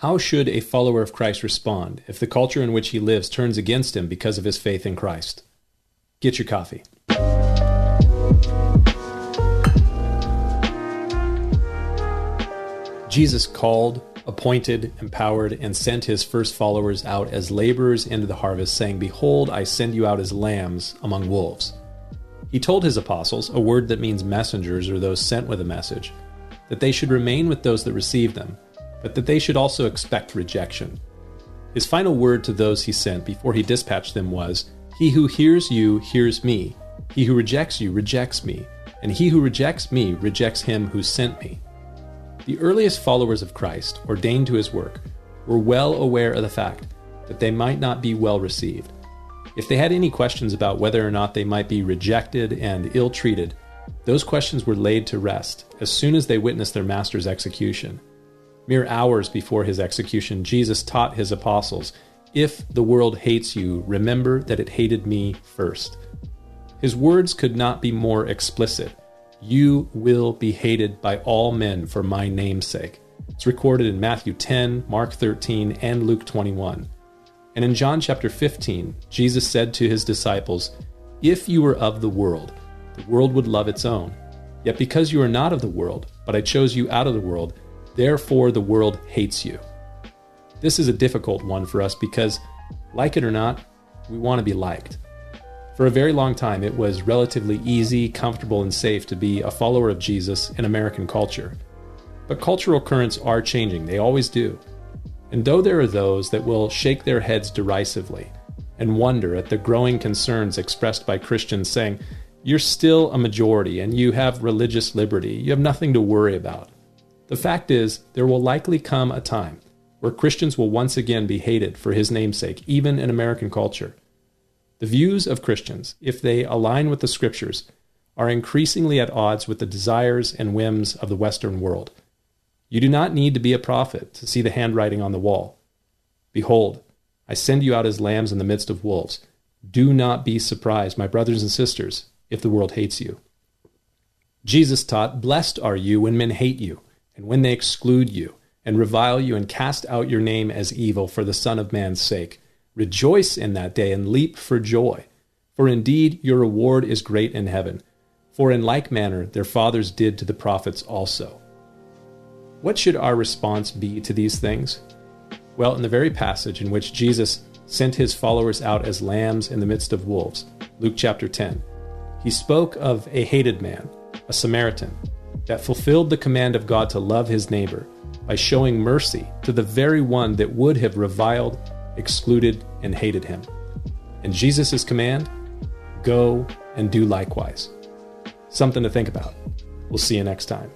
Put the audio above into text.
How should a follower of Christ respond if the culture in which he lives turns against him because of his faith in Christ? Get your coffee. Jesus called, appointed, empowered, and sent his first followers out as laborers into the harvest, saying, Behold, I send you out as lambs among wolves. He told his apostles, a word that means messengers or those sent with a message, that they should remain with those that received them, but that they should also expect rejection. His final word to those he sent before he dispatched them was, He who hears you hears me. He who rejects you rejects me. And he who rejects me rejects him who sent me. The earliest followers of Christ, ordained to his work, were well aware of the fact that they might not be well received. If they had any questions about whether or not they might be rejected and ill treated, those questions were laid to rest as soon as they witnessed their master's execution. Mere hours before his execution, Jesus taught his apostles If the world hates you, remember that it hated me first. His words could not be more explicit you will be hated by all men for my name's sake. It's recorded in Matthew 10, Mark 13, and Luke 21. And in John chapter 15, Jesus said to his disciples, If you were of the world, the world would love its own. Yet because you are not of the world, but I chose you out of the world, therefore the world hates you. This is a difficult one for us because, like it or not, we want to be liked. For a very long time, it was relatively easy, comfortable, and safe to be a follower of Jesus in American culture. But cultural currents are changing, they always do. And though there are those that will shake their heads derisively and wonder at the growing concerns expressed by Christians saying, You're still a majority and you have religious liberty, you have nothing to worry about. The fact is, there will likely come a time where Christians will once again be hated for his name's sake, even in American culture. The views of Christians, if they align with the scriptures, are increasingly at odds with the desires and whims of the Western world. You do not need to be a prophet to see the handwriting on the wall. Behold, I send you out as lambs in the midst of wolves. Do not be surprised, my brothers and sisters, if the world hates you. Jesus taught, Blessed are you when men hate you, and when they exclude you, and revile you, and cast out your name as evil for the Son of Man's sake. Rejoice in that day and leap for joy. For indeed your reward is great in heaven. For in like manner their fathers did to the prophets also. What should our response be to these things? Well, in the very passage in which Jesus sent his followers out as lambs in the midst of wolves, Luke chapter 10, he spoke of a hated man, a Samaritan, that fulfilled the command of God to love his neighbor by showing mercy to the very one that would have reviled excluded, and hated him. And Jesus' command go and do likewise. Something to think about. We'll see you next time.